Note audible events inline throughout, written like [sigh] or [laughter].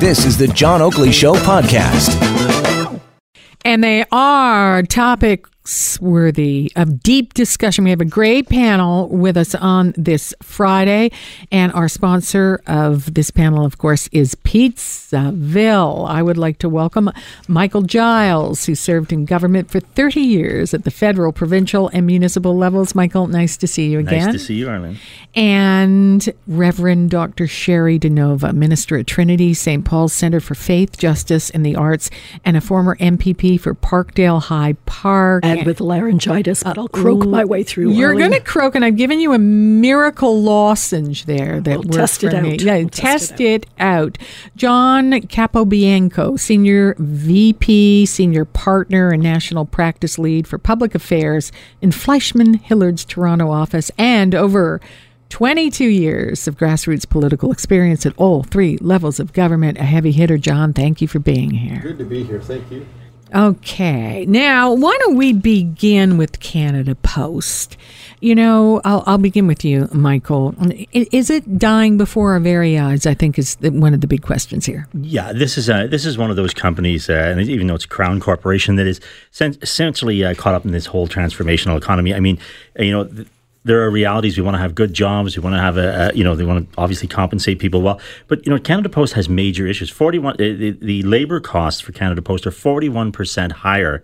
This is the John Oakley Show podcast. And they are topics worthy of deep discussion. We have a great panel with us on this Friday. And our sponsor of this panel, of course, is Pizzaville. I would like to welcome Michael Giles, who served in government for 30 years at the federal, provincial, and municipal levels. Michael, nice to see you again. Nice to see you, Arlene. And Reverend Dr. Cheri DiNovo, minister at Trinity St. Paul's Center for Faith, Justice, and the Arts, and a former MPP for Parkdale High Park. And with laryngitis, but I'll uh, croak my way through. You're going to croak, and I've given you a miracle lozenge there that We'll worked test it for me. out. Yeah, We'll test, test it, out. John Capobianco, senior VP, senior partner, and national practice lead for public affairs in Fleishman Hillard's Toronto office, and over. 22 years of grassroots political experience at all three levels of government. A heavy hitter, John. Thank you for being here. Good to be here. Thank you. Okay. Now, why don't we begin with Canada Post? You know, I'll, I'll begin with you, Michael. Is it dying before our very eyes? I think is one of the big questions here. Yeah, this is uh, this is one of those companies, uh, and even though it's a crown corporation, that is sen- essentially uh, caught up in this whole transformational economy. I mean, you know. Th- there are realities. We want to have good jobs. We want to have a, a, you know, they want to obviously compensate people well. But you know, Canada Post has major issues. Forty-one, uh, the, the labor costs for Canada Post are forty-one percent higher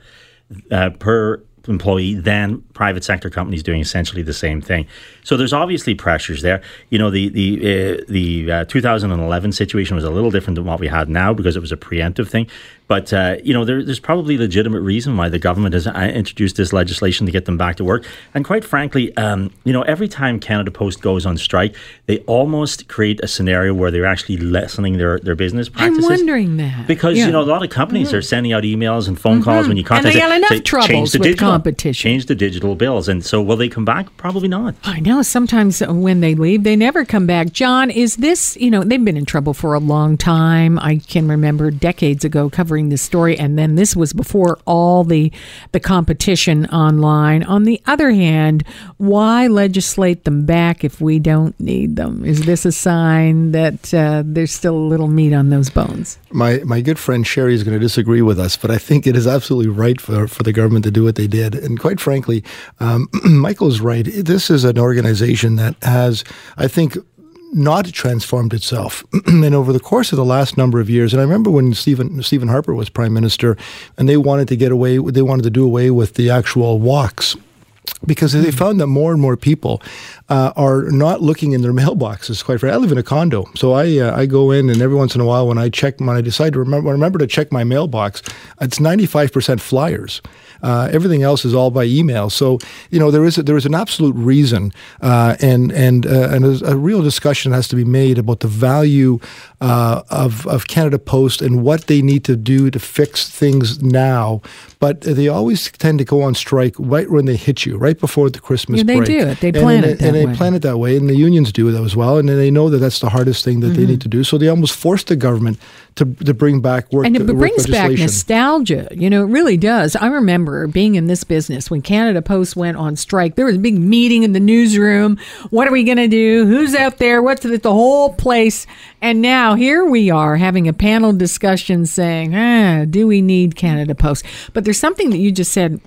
uh, per employee than private sector companies doing essentially the same thing. So there's obviously pressures there. You know, the the uh, the uh, 2011 situation was a little different than what we had now because it was a preemptive thing. But uh, you know, there, there's probably legitimate reason why the government has uh, introduced this legislation to get them back to work. And quite frankly, um, you know, every time Canada Post goes on strike, they almost create a scenario where they're actually lessening their, their business practices. I'm wondering that Because Yeah. Mm-hmm. you know a lot of companies are sending out emails and phone calls when you And contact they them, got enough troubles change the with digital, competition. Change the digital bills, and so will they come back? Probably not. I know sometimes when they leave, they never come back. John, is this, you know, they've been in trouble for a long time. I can remember decades ago covering this story, and then this was before all the, the competition online. On the other hand, why legislate them back if we don't need them? Is this a sign that uh, there's still a little meat on those bones? My my good friend Cheri is going to disagree with us, but I think it is absolutely right for, for the government to do what they did. And quite frankly, um, [clears throat] Michael's right. This is an organization that has, I think, not transformed itself. [clears throat] and over the course of the last number of years, and I remember when Stephen Stephen Harper was prime minister, and they wanted to get away, they wanted to do away with the actual walks because they found that more and more people uh, are not looking in their mailboxes. Quite frankly, I live in a condo, so I uh, I go in and every once in a while when I check when I decide to remember remember to check my mailbox, it's ninety five percent flyers. Uh, everything else is all by email. So you know there is a, there is an absolute reason, uh, and and uh, and a, a real discussion has to be made about the value uh, of of Canada Post and what they need to do to fix things now. But they always tend to go on strike right when they hit you, right before the Christmas Yeah, they break. do it. They plan and, it and they way. plan it that way, and the unions do that as well. And they know that that's the hardest thing that Mm-hmm. they need to do. So they almost force the government to to bring back work. and it work brings back nostalgia. You know, it really does. I remember being in this business when Canada Post went on strike. There was a big meeting in the newsroom. What are we going to do? Who's out there? What's the, the whole place? And now here we are having a panel discussion saying, ah, do we need Canada Post? But there's something that you just said,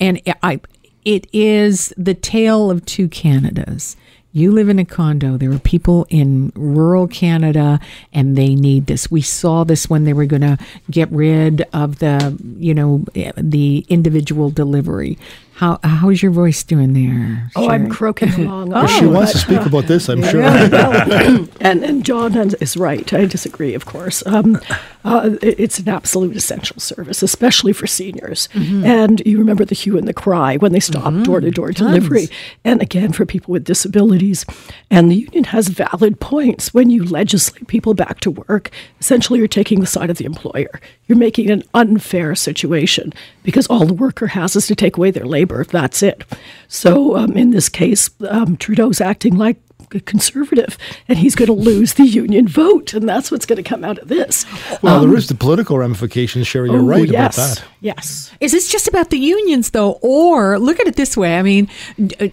and I, it is the tale of two Canadas. You live in a condo. There are people in rural Canada and they need this. We saw this when they were going to get rid of the, you know, eh, the individual delivery. How how's your voice doing there? Oh, I'm croaking [laughs] along. If she Oh, wants to but, speak about this, I'm sure. well, [laughs] and and John is right. I disagree, of course. Um, uh, it- it's an absolute essential service, especially for seniors. And you remember the hue and the cry when they stopped door to door delivery, and again for people with disabilities. And the union has valid points when you legislate people back to work. Essentially, you're taking the side of the employer. You're making an unfair situation because all the worker has is to take away their labor. That's it. So um, in this case, um, Trudeau's acting like conservative, and he's going to lose the union vote, and that's what's going to come out of this. Well, um, there is the political ramifications, Cheri. You're oh, right yes, about that. Yes. Is this just about the unions, though? Or look at it this way I mean,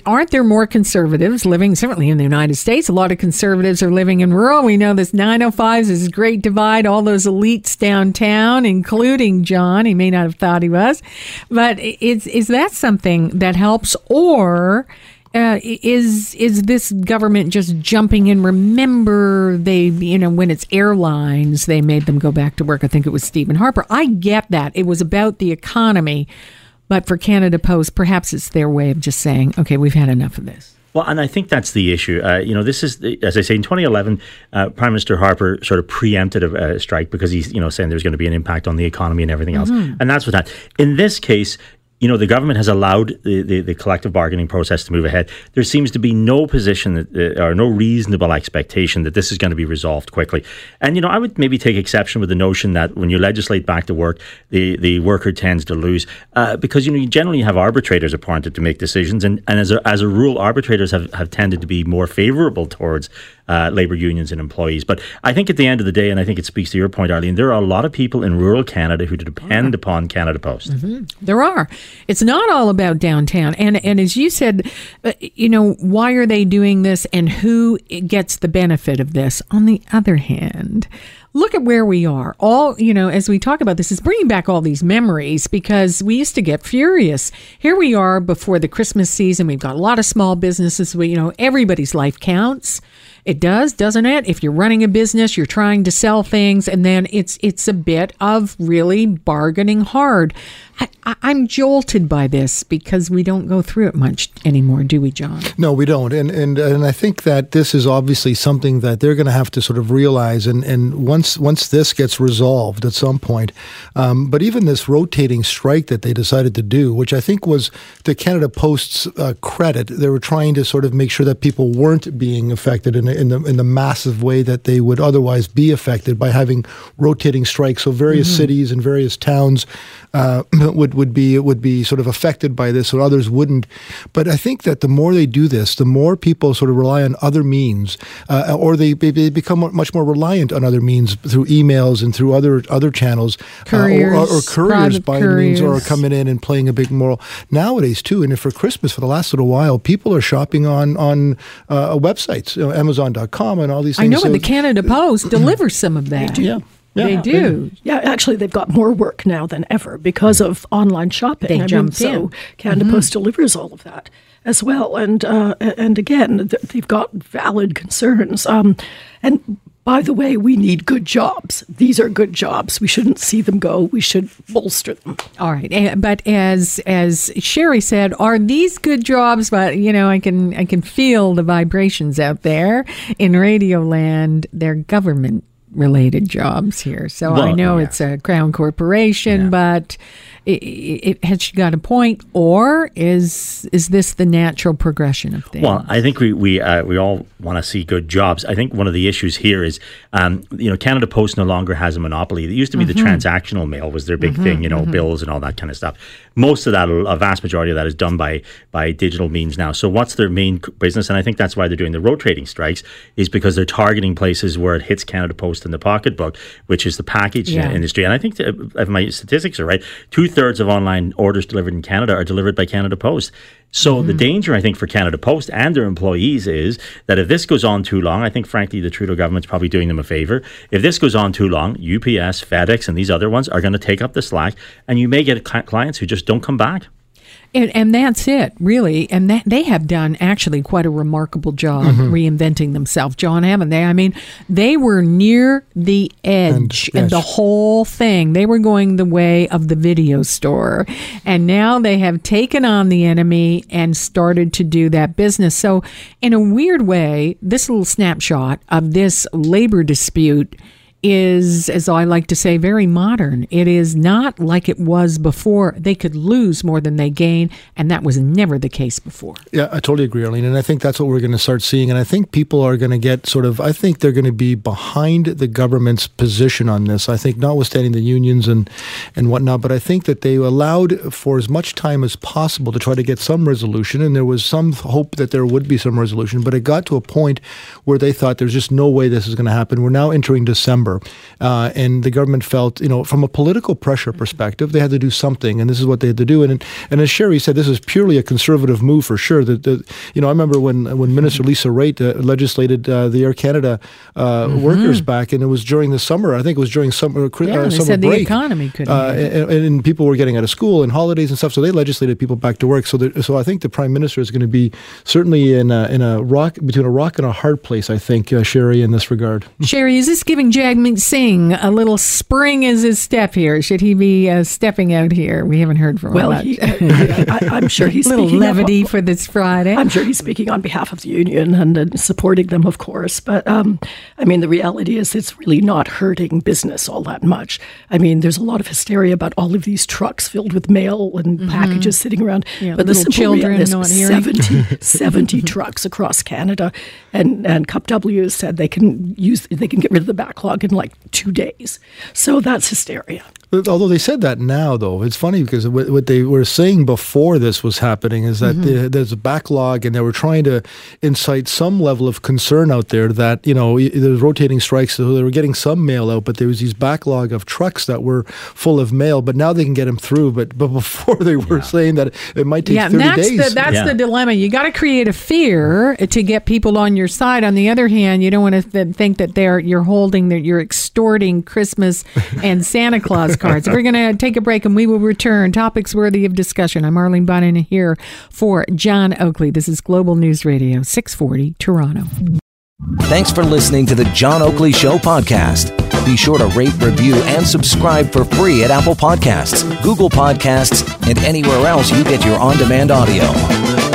aren't there more conservatives living, certainly in the United States? A lot of conservatives are living in rural. We know this 905s, this great divide, all those elites downtown, including John. He may not have thought he was. But is, is that something that helps? Or uh, is is this government just jumping in? Remember, they you know when it's airlines, they made them go back to work. I think it was Stephen Harper. I get that it was about the economy, but for Canada Post, perhaps it's their way of just saying, okay, we've had enough of this. Well, and I think that's the issue. Uh, you know, this is, as I say, in 2011, uh, Prime Minister Harper sort of preempted a, a, strike because he's, you know, saying there's going to be an impact on the economy and everything else. Mm-hmm. And that's what that. In this case, you know, the government has allowed the, the, the, collective bargaining process to move ahead. There seems to be no position that, uh, or no reasonable expectation that this is going to be resolved quickly. And, you know, I would maybe take exception with the notion that when you legislate back to work, the, the worker tends to lose uh, because, you know, you generally have arbitrators appointed to make decisions. And, and as, a, as a rule, arbitrators have, have tended to be more favorable towards uh, labour unions and employees. But I think at the end of the day, and I think it speaks to your point, Arlene, there are a lot of people in rural Canada who depend upon Canada Post. Mm-hmm. There are. It's not all about downtown. And, and as you said, uh, you know, why are they doing this and who gets the benefit of this? On the other hand, look at where we are. All, you know, as we talk about this, is bringing back all these memories because we used to get furious. Here we are before the Christmas season. We've got a lot of small businesses. We, you know, everybody's life counts. It does, doesn't it? If you're running a business, you're trying to sell things, and then it's it's a bit of really bargaining hard. I, am jolted by this because we don't go through it much anymore, do we, John? No, we don't. And and and I think that this is obviously something that they're going to have to sort of realize. And and once once this gets resolved at some point, um, but even this rotating strike that they decided to do, which I think was to Canada Post's uh, credit, they were trying to sort of make sure that people weren't being affected in, in the in the massive way that they would otherwise be affected by having rotating strikes. So various mm-hmm. cities and various towns uh, [clears throat] would would be would be sort of affected by this, or others wouldn't. But I think that the more they do this, the more people sort of rely on other means, uh, or they, they become much more reliant on other means through emails and through other other channels, couriers, uh, or, or, couriers by couriers. means, or coming in and playing a big moral nowadays too. And for Christmas, for the last little while, people are shopping on on uh, websites, you know, Amazon.com, and all these things. I know, so and the Canada Post [clears throat] delivers some of that. Yeah. Yeah, they do. Yeah, actually, they've got more work now than ever because of online shopping. They I jumped mean, in. So Canada mm-hmm. Post delivers all of that as well, and uh, and again, they've got valid concerns. Um, and by the way, we need good jobs. These are good jobs. We shouldn't see them go. We should bolster them. All right, but as as Cheri said, are these good jobs? But you know, I can I can feel the vibrations out there in Radio Land. They're government related jobs here. So well, I know yeah. it's a crown corporation, yeah. but it, it, has she got a point, or is is this the natural progression of things? Well, I think we we uh, we all want to see good jobs. I think one of the issues here is, um, you know, Canada Post no longer has a monopoly. It used to be mm-hmm. the transactional mail was their big mm-hmm, thing, you know, mm-hmm. bills and all that kind of stuff. Most of that, a vast majority of that, is done by by digital means now. So, what's their main business? And I think that's why they're doing the road trading strikes, is because they're targeting places where it hits Canada Post in the pocketbook, which is the package uh, yeah. industry. And I think, uh, if my statistics are right, two thirds of online orders delivered in Canada are delivered by Canada Post. So mm-hmm. the danger, I think, for Canada Post and their employees is that if this goes on too long, I think, frankly, the Trudeau government's probably doing them a favor. If this goes on too long, UPS, FedEx, and these other ones are going to take up the slack, and you may get clients who just don't come back. And, and that's it, really. And that they have done actually quite a remarkable job mm-hmm. reinventing themselves, John, haven't they? I mean, they were near the edge and, yes. the whole thing. They were going the way of the video store. And now they have taken on the enemy and started to do that business. So, in a weird way, this little snapshot of this labor dispute is, as I like to say, very modern. It is not like it was before. They could lose more than they gain, and that was never the case before. Yeah, I totally agree, Arlene. And I think that's what we're going to start seeing. And I think people are going to get sort of, I think they're going to be behind the government's position on this. I think, notwithstanding the unions and, and whatnot, but I think that they allowed for as much time as possible to try to get some resolution. And there was some hope that there would be some resolution, but it got to a point where they thought there's just no way this is going to happen. We're now entering December. Uh, and the government felt, you know, from a political pressure perspective, they had to do something, and this is what they had to do. And and as Cheri said, this is purely a conservative move for sure. That you know, I remember when when Minister Lisa Raitt uh, legislated uh, the Air Canada uh, mm-hmm. workers back, and it was during the summer. I think it was during summer. Uh, yeah, they summer said break. the economy could. Uh, and, and, people were getting out of school and holidays and stuff, so they legislated people back to work. So, there, so I think the prime minister is going to be certainly in a, in a rock between a rock and a hard place. I think Cheri in this regard. Cheri, is this giving Jagmeet Singh? a little spring is his step here. Should he be uh, stepping out here? We haven't heard from well, him. He, I, am sure he's [laughs] a little levity up, for this Friday. I'm sure he's speaking on behalf of the union and, and supporting them, of course. But um, I mean, the reality is it's really not hurting business all that much. I mean, there's a lot of hysteria about all of these trucks filled with mail and mm-hmm. packages sitting around. Yeah, but the simple children reality is 70, [laughs] 70 [laughs] trucks across Canada, and and CUPW said they can use they can get rid of the backlog in like two days. So that's hysteria. Although they said that now, though, it's funny because what they were saying before this was happening is that mm-hmm. there's a backlog, and they were trying to incite some level of concern out there that you know there's rotating strikes, so they were getting some mail out, but there was these backlog of trucks that were full of mail. But now they can get them through. But but [laughs] before they were yeah. saying that it might take yeah, 30 that's days. The, that's yeah. the dilemma. You got to create a fear to get people on your side. On the other hand, you don't want to th- think that they're you're holding that you're extorting Christmas and Santa Claus cards. We're going [laughs] to take a break and we will return. Topics worthy of discussion. I'm Arlene Bynon here for John Oakley. This is Global News Radio, 640 Toronto. Thanks for listening to the John Oakley Show podcast. Be sure to rate, review, and subscribe for free at Apple Podcasts, Google Podcasts, and anywhere else you get your on demand audio.